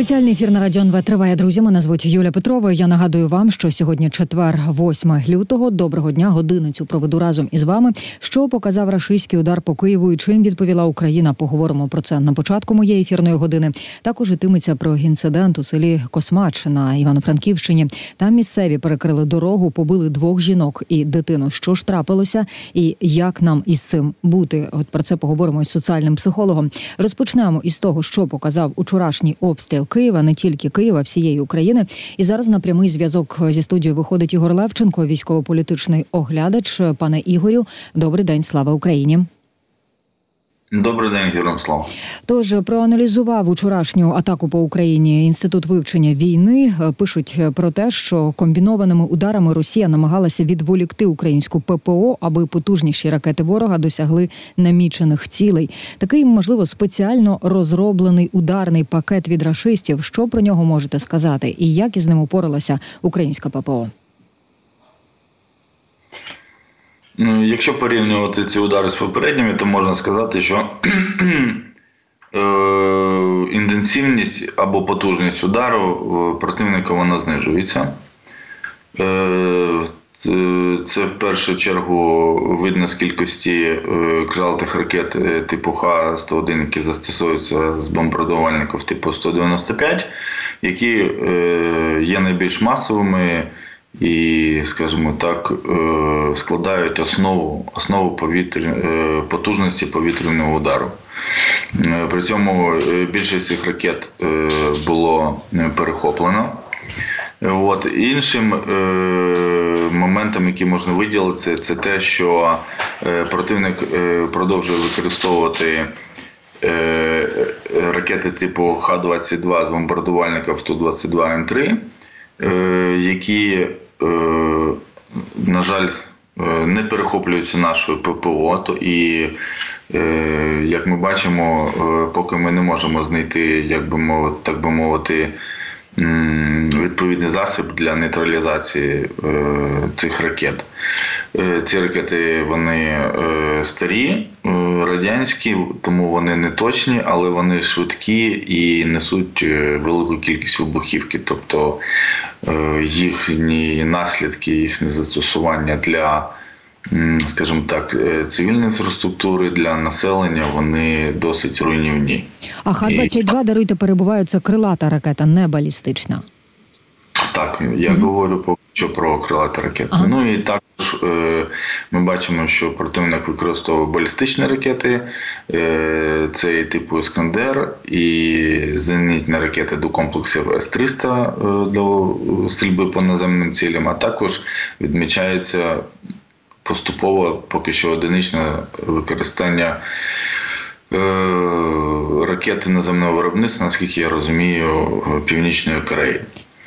Спеціальний ефір на радіо НВ триває. Друзі, мене звуть Юля Петрова. Я нагадую вам, що сьогодні четвер, 8 лютого. Доброго дня, годиницю проведу разом із вами. Що показав рашистський удар по Києву і чим відповіла Україна? Поговоримо про це на початку моєї ефірної години. Також ітиметься про інцидент у селі Космач на Івано-Франківщині. Там місцеві перекрили дорогу, побили двох жінок і дитину. Що ж трапилося, і як нам із цим бути? От про це поговоримо із соціальним психологом. Розпочнемо із того, що показав учорашній обстріл Києва, не тільки Києва, всієї України. І зараз на прямий зв'язок зі студією виходить Ігор Левченко, військово-політичний оглядач. Пане Ігорю, добрий день, слава Україні. Добрий день, героям слава. Тож проаналізував учорашню атаку по Україні інститут вивчення війни. Пишуть про те, що комбінованими ударами Росія намагалася відволікти українську ППО, аби потужніші ракети ворога досягли намічених цілей. Такий можливо спеціально розроблений ударний пакет від рашистів. Що про нього можете сказати, і як із ним упоралася українська ППО? Ну, якщо порівнювати ці удари з попередніми, то можна сказати, що е, інтенсивність або потужність удару противника вона знижується. Е, це в першу чергу видно з кількості е, крилатих ракет типу Х-101, які застосовуються з бомбардувальників типу 195, які є найбільш масовими і, скажімо так, е, складають основу основу повітря, е, потужності повітряного удару. Е, при цьому більшість цих ракет було перехоплено. От. Іншим моментом, який можна виділити, це те, що противник продовжує використовувати ракети типу Х-22 з бомбардувальників Ту-22М3. Е, які, е, на жаль, е, не перехоплюються нашою ППО, то і, як ми бачимо, поки ми не можемо знайти, як би мовити, так би мовити, відповідний засіб для нейтралізації цих ракет. Ці ракети вони старі, радянські, тому вони не точні, але вони швидкі і несуть велику кількість вибухівки. Тобто Е, їхні наслідки, їхнє застосування для, скажімо так, е, цивільної інфраструктури для населення вони досить руйнівні. А Х-22, даруйте, перебуваються крилата ракета, не балістична. Так, я угу. говорю поки що про крилаті ракети. Ага. Ну і також е, ми бачимо, що противник використовує балістичні ракети, е, це типу Іскандер і зенітні ракети до комплексів С-300 е, для стрільби по наземним цілям, а також відмічається поступово поки що одиничне використання. Е, ракети наземного виробництва, наскільки я розумію, Північної Кореї.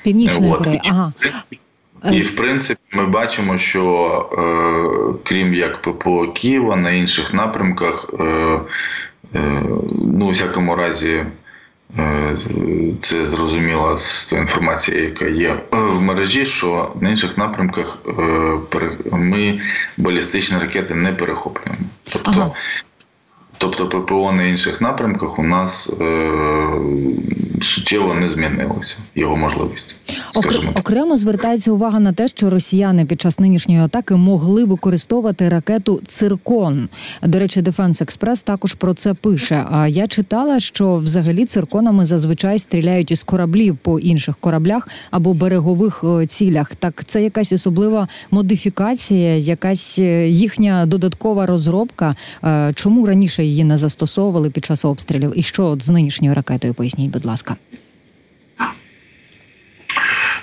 Північної Кореї. Ага. І в принципі ми бачимо, що е, крім як ППО Києва на інших напрямках, е, е, ну у всякому разі, це зрозуміло з тої інформації, яка є в мережі, що на інших напрямках е, ми балістичні ракети не перехоплюємо. Тобто ага. Тобто ППО на інших напрямках у нас е, суттєво не змінилося його можливість. Окремо, окремо звертається увага на те, що росіяни під час нинішньої атаки могли використовувати ракету Циркон. До речі, Defense Express також про це пише. А я читала, що взагалі цирконами зазвичай стріляють із кораблів по інших кораблях або берегових е, цілях. Так це якась особлива модифікація, якась е, їхня додаткова розробка. Е, чому раніше її не застосовували під час обстрілів? І що от з нинішньою ракетою? Поясніть, будь ласка.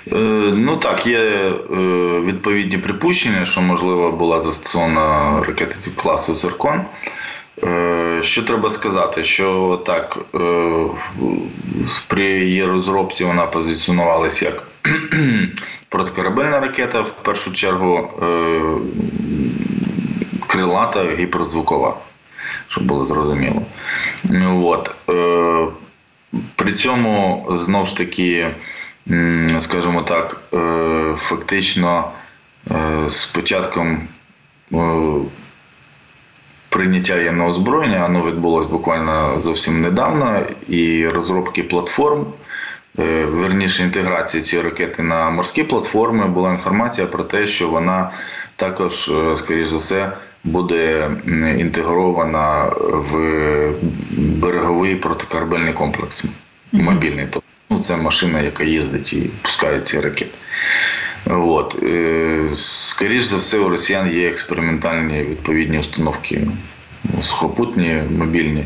Е, ну так, є е, відповідні припущення, що можливо була застосована ракета класу Циркон. Е, що треба сказати, що так, при її розробці вона позиціонувалася як протикорабельна ракета, в першу чергу крилата гіперзвукова, щоб було зрозуміло. От. При цьому знову ж таки скажімо так, е, фактично е, з початком е, прийняття єдного озброєння, воно відбулося буквально зовсім недавно, і розробки платформ верніше інтеграції цієї ракети на морські платформи, була інформація про те, що вона також, скоріш за все, буде інтегрована в береговий протикорабельний комплекс мобільний. Ну, це машина, яка їздить і пускає ці ракети. От. Скоріше за все, у росіян є експериментальні відповідні установки сухопутні, мобільні е,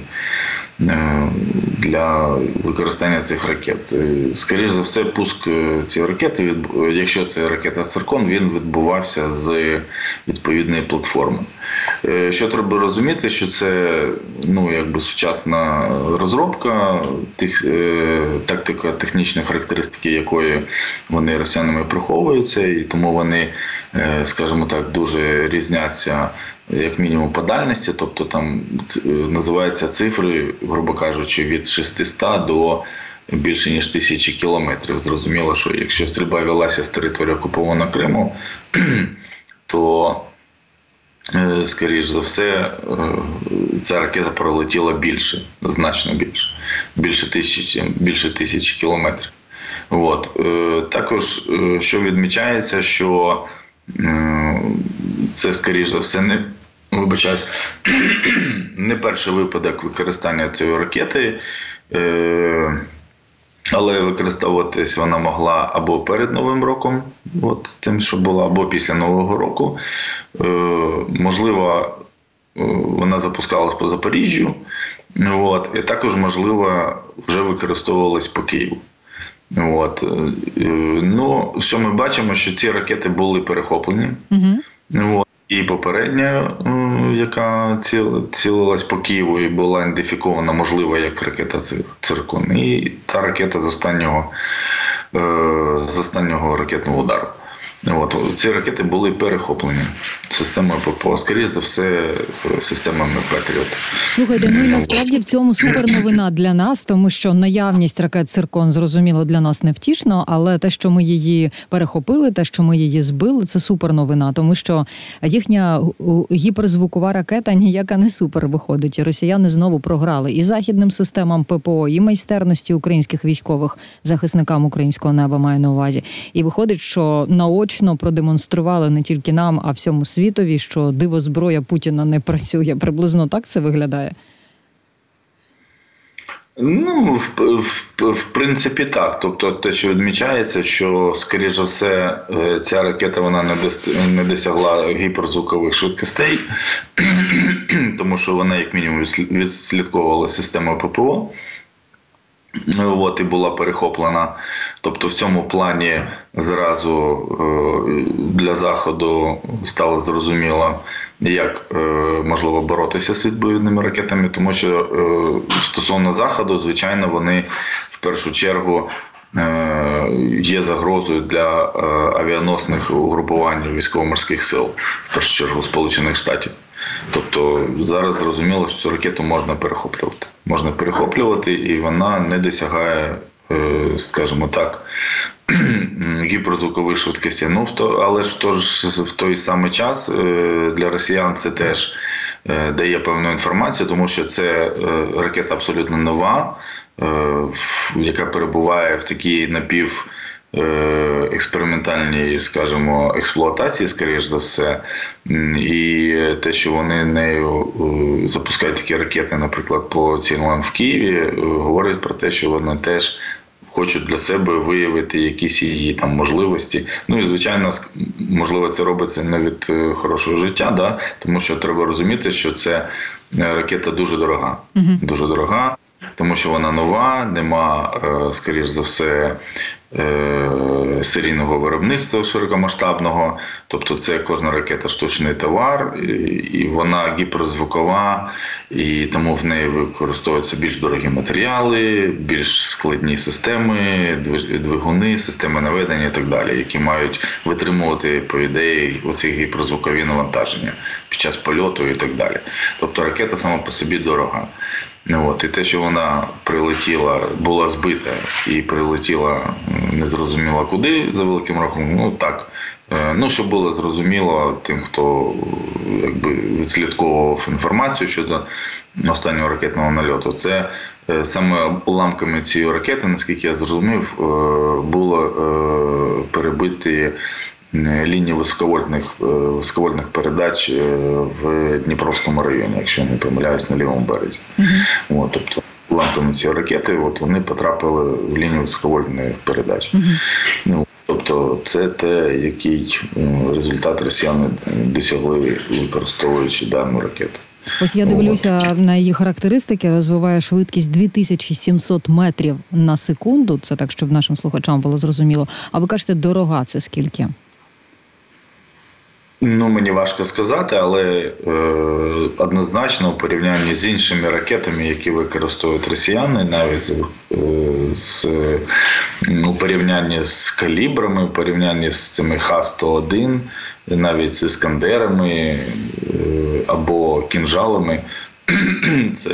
для використання цих ракет. Е, Скоріш за все, пуск е, цієї ракети, якщо це ракета Циркон, він відбувався з відповідної платформи. Е, Що треба розуміти, що це ну, якби сучасна розробка, тих, е, тактика технічної характеристики, якої вони росіянами приховуються, і тому вони, е, скажімо так, дуже різняться як мінімум по дальності, тобто там е, називаються цифри, грубо кажучи, від 600 до більше ніж тисячі кілометрів. Зрозуміло, що якщо стрільба велася з території окупованого Криму, то Е, скоріш за все, е, ця ракета пролетіла більше, значно більше, більше тисячі, більше тисячі кілометрів. От. Також, що відмічається, що це, скоріш за все, не вибачаюсь, не перший випадок використання цієї ракети. Е, але використовуватись вона могла або перед Новим роком, от тим, що було, або після Нового року. Е, можливо, е, вона запускалась по Запоріжжю, от, і також, можливо, вже використовувалась по Києву. От. Е, ну, що ми бачимо, що ці ракети були перехоплені. Угу. От. І попередня, е, яка ціл- цілилась по Києву і була ідентифікована, можливо, як ракета Цир- Циркон, і та ракета з останнього, е, з останнього ракетного удару. От. Ці ракети були перехоплені системою ППО, скоріше за все, системами Петріот. Слухайте, ну і насправді в цьому супер новина для нас, тому що наявність ракет циркон зрозуміло для нас невтішно, але те, що ми її перехопили, те, що ми її збили, це супер новина, тому що їхня гіперзвукова ракета ніяка не супер виходить. І росіяни знову програли і західним системам ППО, і майстерності українських військових захисникам українського неба маю на увазі. І виходить, що наочно продемонстрували не тільки нам, а всьому світові, що диво зброя Путіна не працює. Приблизно так це виглядає. Ну, в, в, в принципі, так. Тобто, те, що відмічається, що, скоріш за все, е, ця ракета вона не, не досягла гіперзвукових швидкостей, тому що вона, як мінімум, відслідковувала систему ППО. От і була перехоплена. Тобто в цьому плані зразу е, для заходу стало зрозуміло, як е, можливо боротися з відповідними ракетами, тому що е, стосовно заходу, звичайно, вони в першу чергу. Є загрозою для авіаносних угрупувань військово-морських сил, в першу чергу Сполучених Штатів. Тобто зараз зрозуміло, що цю ракету можна перехоплювати. Можна перехоплювати, і вона не досягає, е, скажімо так, гіперзвукової швидкості. Ну, але ж в, той самий час е, для росіян це теж е, дає певну інформацію, тому що це ракета абсолютно нова, яка перебуває в такій напів. Е, Експериментальній, скажімо, експлуатації, скоріш за все, і те, що вони нею е, запускають такі ракети, наприклад, по цілам в Києві, е, говорить про те, що вони теж хочуть для себе виявити якісь її там можливості. Ну і звичайно, можливо, це робиться не від хорошого життя, да? тому що треба розуміти, що це ракета дуже дорога. Дуже дорога, тому що вона нова, нема, скоріш за все. Е, Серійного виробництва широкомасштабного, тобто це кожна ракета штучний товар, і вона гіперзвукова, і тому в неї використовуються більш дорогі матеріали, більш складні системи, двигуни, системи наведення і так далі, які мають витримувати, по ідеї, оці гіперзвукові навантаження під час польоту і так далі. Тобто ракета сама по собі дорога. От, і те, що вона прилетіла, була збита і прилетіла незрозуміло куди за великим рахунком, ну так, Е, Ну, щоб було зрозуміло тим, хто якби відслідковував інформацію щодо останнього ракетного нальоту, це е, саме уламками цієї ракети, наскільки я зрозумів, е, було перебиті лінії високовольтних, е, високовольтних передач е, в Дніпровському районі, якщо я не помиляюсь, на лівому березі. От, тобто уламками цієї ракети от вони потрапили в лінію високовольтних передач. Ну, тобто, це те, який результат росіяни досягли, використовуючи дану ракету. Ось я дивлюся на її характеристики. Розвиває швидкість 2700 метрів на секунду. Це так, щоб нашим слухачам було зрозуміло. А ви кажете, дорога це скільки? Ну, мені важко сказати, але е, однозначно у порівнянні з іншими ракетами, які використовують росіяни, навіть е, з ну, у порівнянні з калібрами, у порівнянні з цими Х-101, навіть з іскандерами е, або кінжалами, це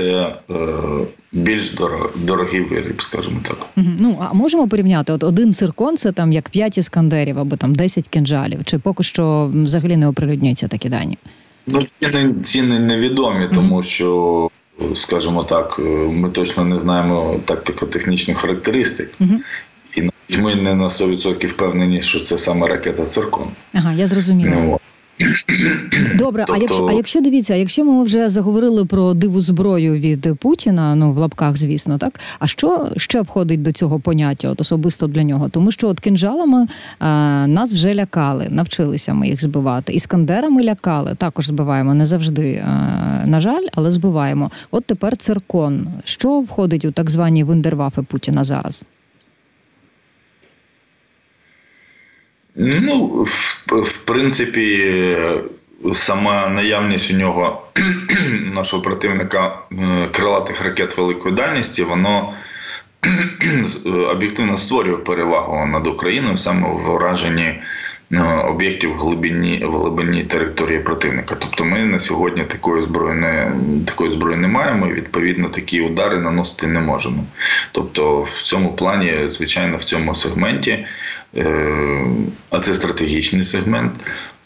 е, більш дорог, дорогий виріб, скажімо так. Ну а можемо порівняти? От один циркон це там як 5 іскандерів або там 10 кінжалів. Чи поки що взагалі не оприлюднюються такі дані? Ну, ціни, ціни невідомі, тому що, скажімо так, е, ми точно не знаємо тактико-технічних характеристик. Мгм. І навіть ми не на 100% впевнені, що це саме ракета Циркон. Ага, я зрозуміла. Ну, Добре, а Тобто- якщо а якщо дивіться, якщо ми вже заговорили про диву зброю від Путіна, ну в лапках, звісно, так а що ще входить до цього поняття, от особисто для нього? Тому що от кинжалами е, нас вже лякали, навчилися ми їх збивати. Іскандерами лякали, також збиваємо не завжди, е, на жаль, але збиваємо. От тепер циркон. Що входить у так звані вундервафи Путіна зараз? Ну, в, в принципі, сама наявність у нього нашого противника е, крилатих ракет великої дальності, воно е, об'єктивно створює перевагу над Україною саме в враженні об'єктів в глибині, в глибині території противника. Тобто ми на сьогодні такої зброї не такої зброї не маємо, і відповідно такі удари наносити не можемо. Тобто, в цьому плані, звичайно, в цьому сегменті, е, а це стратегічний сегмент.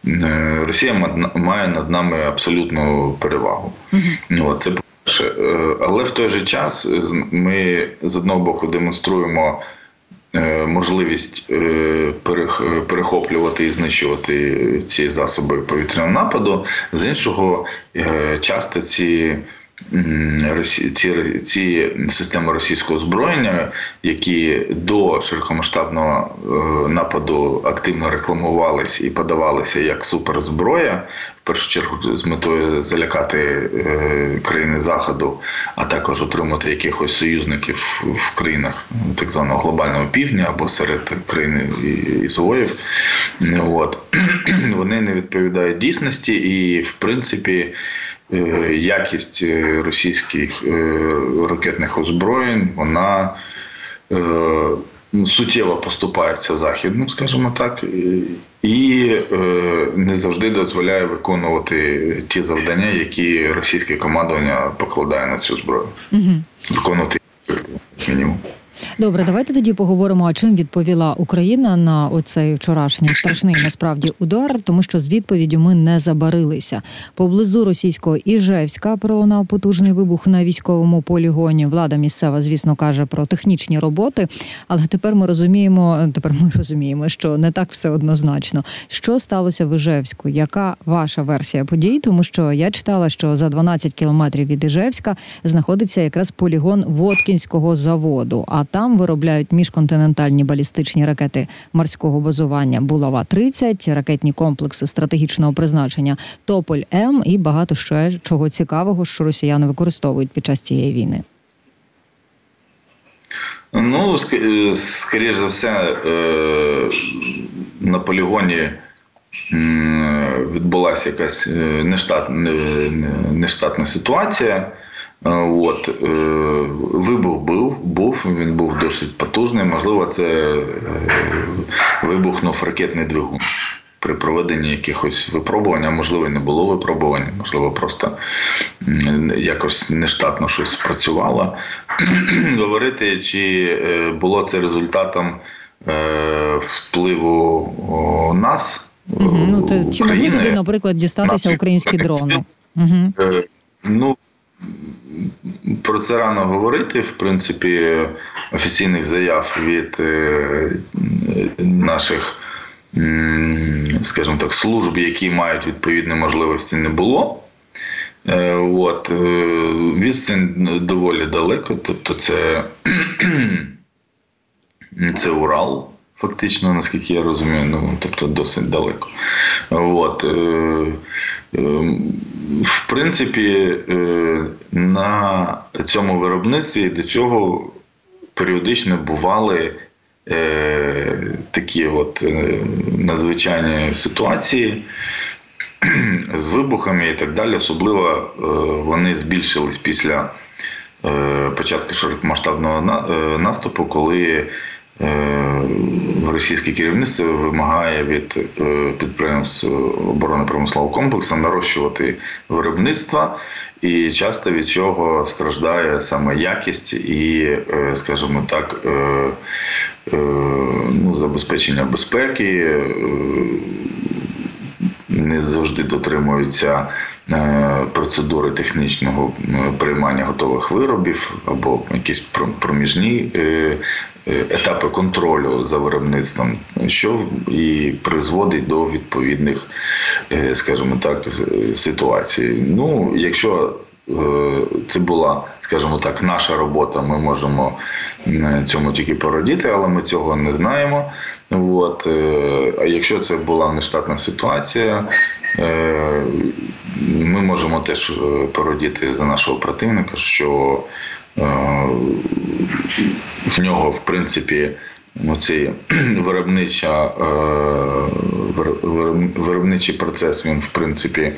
е, Росія має над нами абсолютну перевагу. От це по-перше. Е, Але в той же час е, ми з одного боку демонструємо е, можливість е, перех- перехоплювати і знищувати ці засоби повітряного нападу. З іншого, е, часто ці. Ці, ці системи російського озброєння, які до широкомасштабного е, нападу активно рекламувались і подавалися як суперзброя, першу чергу з метою залякати е, країни Заходу, а також отримати якихось союзників в країнах так званого глобального півдня або серед країн ізгоїв. От. Вони не відповідають дійсності, і в принципі. е, Якість російських е, ракетних озброєнь вона суттєво поступається західним, скажімо так, і- е, не завжди дозволяє виконувати ті завдання, які російське командування покладає на цю зброю. Виконувати мінімум. Добре, давайте тоді поговоримо, а чим відповіла Україна на оцей вчорашній страшний насправді удар, тому що з відповіддю ми не забарилися. Поблизу російського Іжевська пролунав потужний вибух на військовому полігоні. Влада місцева, звісно, каже про технічні роботи, але тепер ми розуміємо, тепер ми розуміємо, що не так все однозначно. Що сталося в Іжевську? Яка ваша версія подій? Тому що я читала, що за 12 кілометрів від Іжевська знаходиться якраз полігон Воткінського заводу. А там виробляють міжконтинентальні балістичні ракети морського базування Булава 30 ракетні комплекси стратегічного призначення Тополь М і багато ще чого цікавого, що росіяни використовують під час цієї війни. Ну, е, скоріш за все, е, на полігоні відбулася якась е, нештат, не- не- нештатна ситуація. Е, От, е, вибух був, був, він був досить потужний. Можливо, це е, вибухнув ракетний двигун при проведенні якихось випробувань, а можливо, не було випробувань, можливо, просто якось нештатно щось спрацювало. Говорити, чи було це результатом впливу нас Угу. Ну, це, чи могли туди, наприклад, дістатися українські дрони? Угу. Ну, про це рано говорити. В принципі, офіційних заяв від е, наших, скажімо так, служб, які мають відповідні можливості, не було. Е, От, е, відстань доволі далеко, тобто це, це Урал, фактично, наскільки я розумію, ну, тобто досить далеко. От, е, е, в принципі, е, на цьому виробництві до цього періодично бували е, такі от е, надзвичайні ситуації з вибухами і так далі. Особливо е, вони збільшились після е, початку широкомасштабного е, наступу, коли російське керівництво вимагає від е, підприємств оборонно-промислового комплексу нарощувати виробництво, і часто від цього страждає саме якість і, е, скажімо так, е, е, ну, забезпечення безпеки. е, не завжди дотримуються е, процедури технічного е, приймання готових виробів або якісь про- проміжні е, е, етапи контролю за виробництвом, що і призводить до відповідних, е, скажімо так, ситуацій. Ну, якщо е, це була, скажімо так, наша робота. Ми можемо цьому тільки порадіти, але ми цього не знаємо. От. е, А якщо це була нештатна ситуація, е, ми можемо теж породіти за нашого противника, що е, в нього, в принципі, оцей виробнича, е, вироб- виробничий процес, він, в принципі,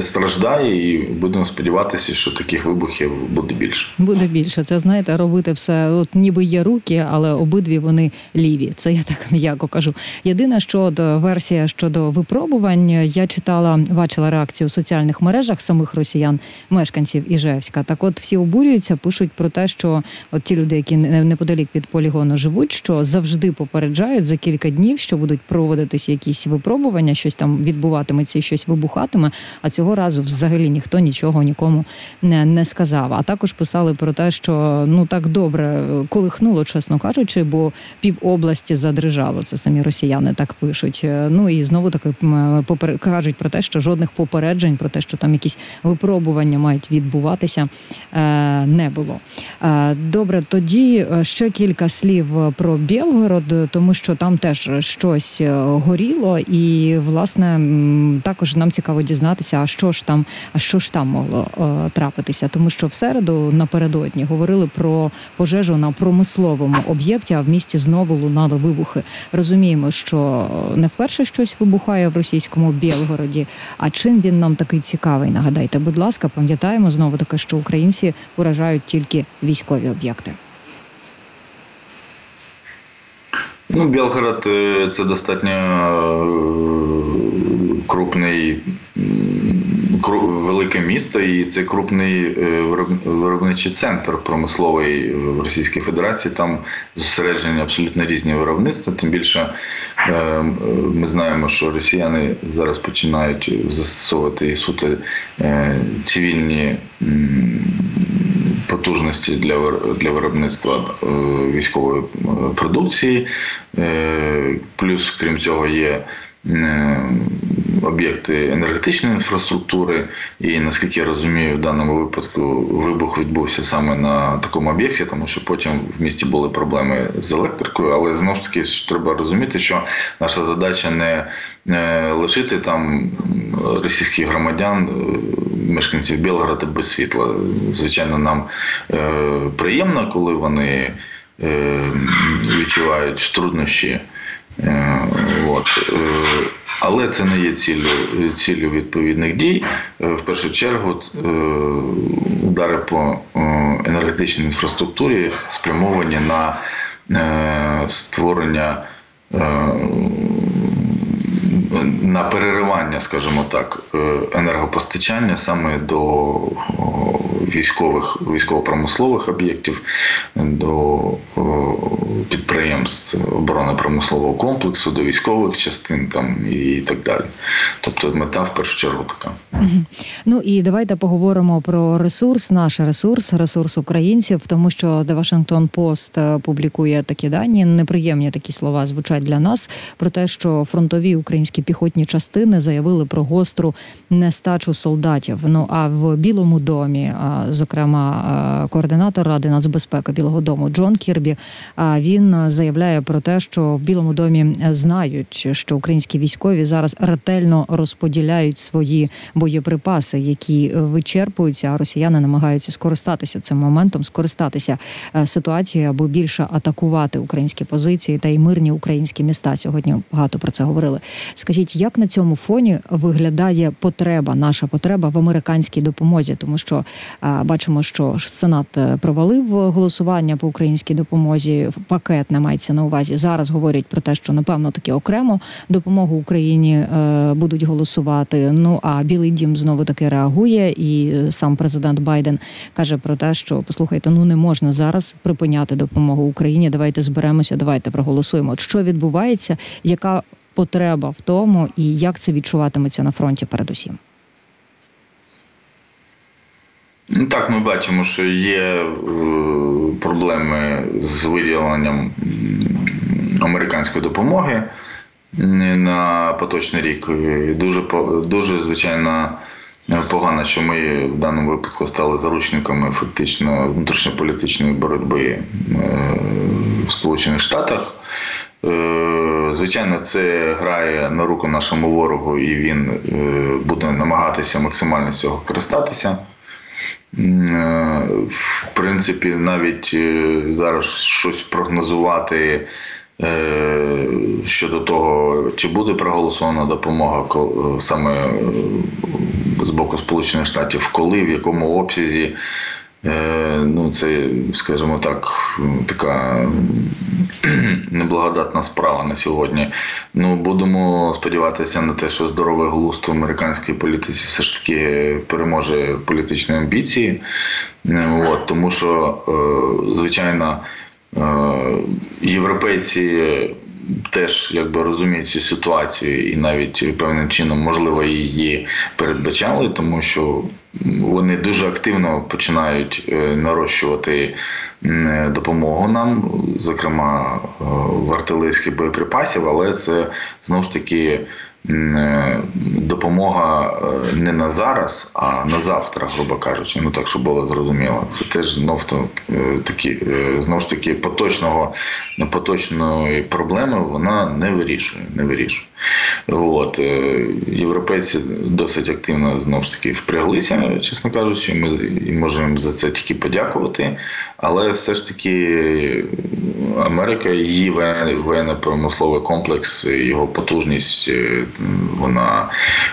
страждає, і будемо сподіватися, що таких вибухів буде більше. Буде більше. Це знаєте, робити все. От ніби є руки, але обидві вони ліві. Це я так м'яко кажу. Єдине, що от, е, версія щодо випробувань, я читала, бачила реакцію в соціальних мережах самих росіян, мешканців Іжевська. Так, от всі обурюються, пишуть про те, що от ті люди, які неподалік від полігону живуть, що завжди попереджають за кілька днів, що будуть проводитися якісь випробування, щось там відбуватиметься, щось вибухатиме. А цього разу взагалі ніхто нічого нікому не, не сказав. А також писали про те, що ну так добре колихнуло, чесно кажучи, бо пів області задрижало. Це самі росіяни так пишуть. Е, Ну і знову таки попер... кажуть про те, що жодних попереджень про те, що там якісь випробування мають відбуватися, е, не було. Е, Добре, тоді ще кілька слів про Білгород, тому що там теж щось горіло, і власне також нам цікаво дізнатися, що ж там, а що ж там могло е, трапитися, тому що в середу напередодні говорили про пожежу на промисловому об'єкті, а в місті знову лунали вибухи. Розуміємо, що не вперше щось вибухає в російському Білгороді. А чим він нам такий цікавий? Нагадайте, будь ласка, пам'ятаємо знову таки, що українці уражають тільки військові об'єкти. Ну, Білгород е, це достатньо е, крупний, велике місто, і це крупний е, виробничий центр промисловий в Російській Федерації. Там зосереджені абсолютно різні виробництва. Тим більше е, е, ми знаємо, що росіяни зараз починають застосовувати і суто е, цивільні. потужності для для виробництва е, військової е, продукції. Е, Плюс, крім цього, є е, об'єкти енергетичної інфраструктури. І наскільки я розумію, в даному випадку вибух відбувся саме на такому об'єкті, тому що потім в місті були проблеми з електрикою. Але знову ж таки треба розуміти, що наша задача не е, лишити там російських громадян, е, мешканців Білгорода без світла. Звичайно, нам е, приємно, коли вони е, відчувають труднощі. Е, От. е, Але це не є ціллю, ціллю відповідних дій. Е, В першу чергу удари по енергетичній інфраструктурі спрямовані на створення на переривання, скажімо так, е, енергопостачання саме до військових військово-промислових об'єктів, до підприємств оборонно-промислового комплексу, до військових частин там і так далі. Тобто мета в першу чергу така. Ну і давайте поговоримо про ресурс, наш ресурс, ресурс українців, тому що The Washington Post е, публікує такі дані. Неприємні такі слова звучать для нас про те, що фронтові українські піхотні частини заявили про гостру нестачу солдатів. Ну а в Білому домі, зокрема, координатор ради нацбезпеки Білого Дому Джон Кірбі, він заявляє про те, що в Білому домі знають, що українські військові зараз ретельно розподіляють свої боєприпаси, які вичерпуються, а росіяни намагаються скористатися цим моментом, скористатися е, ситуацією, аби більше атакувати українські позиції та й мирні українські міста. Сьогодні багато про це говорили. Скажіть, як на цьому фоні виглядає потреба, наша потреба в американській допомозі? Тому що бачимо, що Сенат е, провалив голосування по українській допомозі. Пакет не мається на увазі. Зараз говорять про те, що напевно таки окремо допомогу Україні е, будуть голосувати. Ну а Білий Дім знову таки реагує, і сам президент Байден каже про те, що послухайте, ну не можна зараз припиняти допомогу Україні. Давайте зберемося, давайте проголосуємо. От що відбувається, яка потреба в тому, і як це відчуватиметься на фронті, передусім. Так, ми бачимо, що є е, проблеми з виділенням американської допомоги на поточний рік. Дуже дуже звичайно погано, що ми в даному випадку стали заручниками фактично внутрішньополітичної боротьби е, в Сполучених Штатах. Звичайно, це грає на руку нашому ворогу, і він е, буде намагатися максимально з цього користатися. Е, В принципі, навіть е, зараз щось прогнозувати щодо того, чи буде проголосована допомога саме з боку Сполучених Штатів, коли, в якому обсязі. Е, Ну, це, скажімо так, така неблагодатна справа на сьогодні. Ну, будемо сподіватися на те, що здоровий глузд в американській політиці все ж таки переможе політичні амбіції. Е, От, тому що, е, звичайно, європейці теж якби розуміють цю ситуацію і навіть певним чином можливо її передбачали, тому що вони дуже активно починають е, нарощувати допомогу нам, зокрема е, в артилерійських боєприпасів, але це знову ж таки е, допомога е, не на зараз, а на завтра, грубо кажучи. Ну так, щоб було зрозуміло. Це теж знов е, такі е, ж таки поточного поточної проблеми вона не вирішує. Не вирішує. От е, європейці досить активно знову ж таки впряглися, чесно кажучи. Ми можемо за це тільки подякувати. Але все ж таки Америка, її воєнно-промисловий комплекс, його потужність, е, вона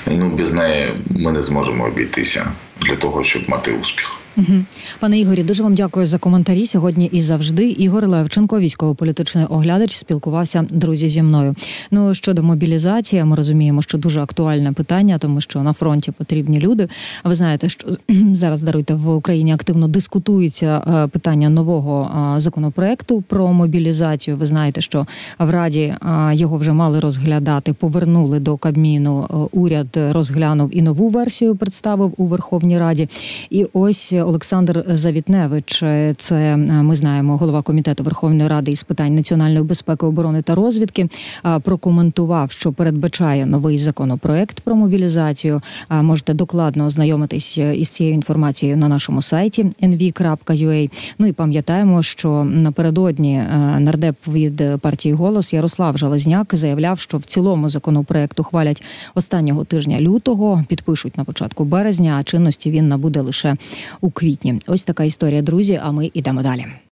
ну без неї ми не зможемо обійтися для того, щоб мати успіх. Угу. Пане Ігорі, дуже вам дякую за коментарі сьогодні і завжди. Ігор Левченко, військово-політичний оглядач, спілкувався друзі зі мною. Ну щодо мобілізації, ми розуміємо, що дуже актуальне питання, тому що на фронті потрібні люди. Ви знаєте, що зараз даруйте в Україні активно дискутується е, питання нового е, законопроекту про мобілізацію. Ви знаєте, що в Раді е, його вже мали розглядати, повернули до Кабміну. Уряд розглянув і нову версію представив у Верховній Раді. І ось Олександр Завітневич, е, це е, ми знаємо, голова комітету Верховної Ради із питань національної безпеки, оборони та розвідки, прокоментував, що передбачає новий законопроект про мобілізацію. Можете докладно ознайомитись е, із цією інформацією на нашому сайті nv.ua. Ну і пам'ятаємо, що напередодні нардеп від партії голос Ярослав Жалезняк заявляв, що в цілому законопроект ухвалять останнього тижня лютого, підпишуть на початку березня, а чинності він набуде лише у квітні. Ось така історія, друзі. А ми йдемо далі.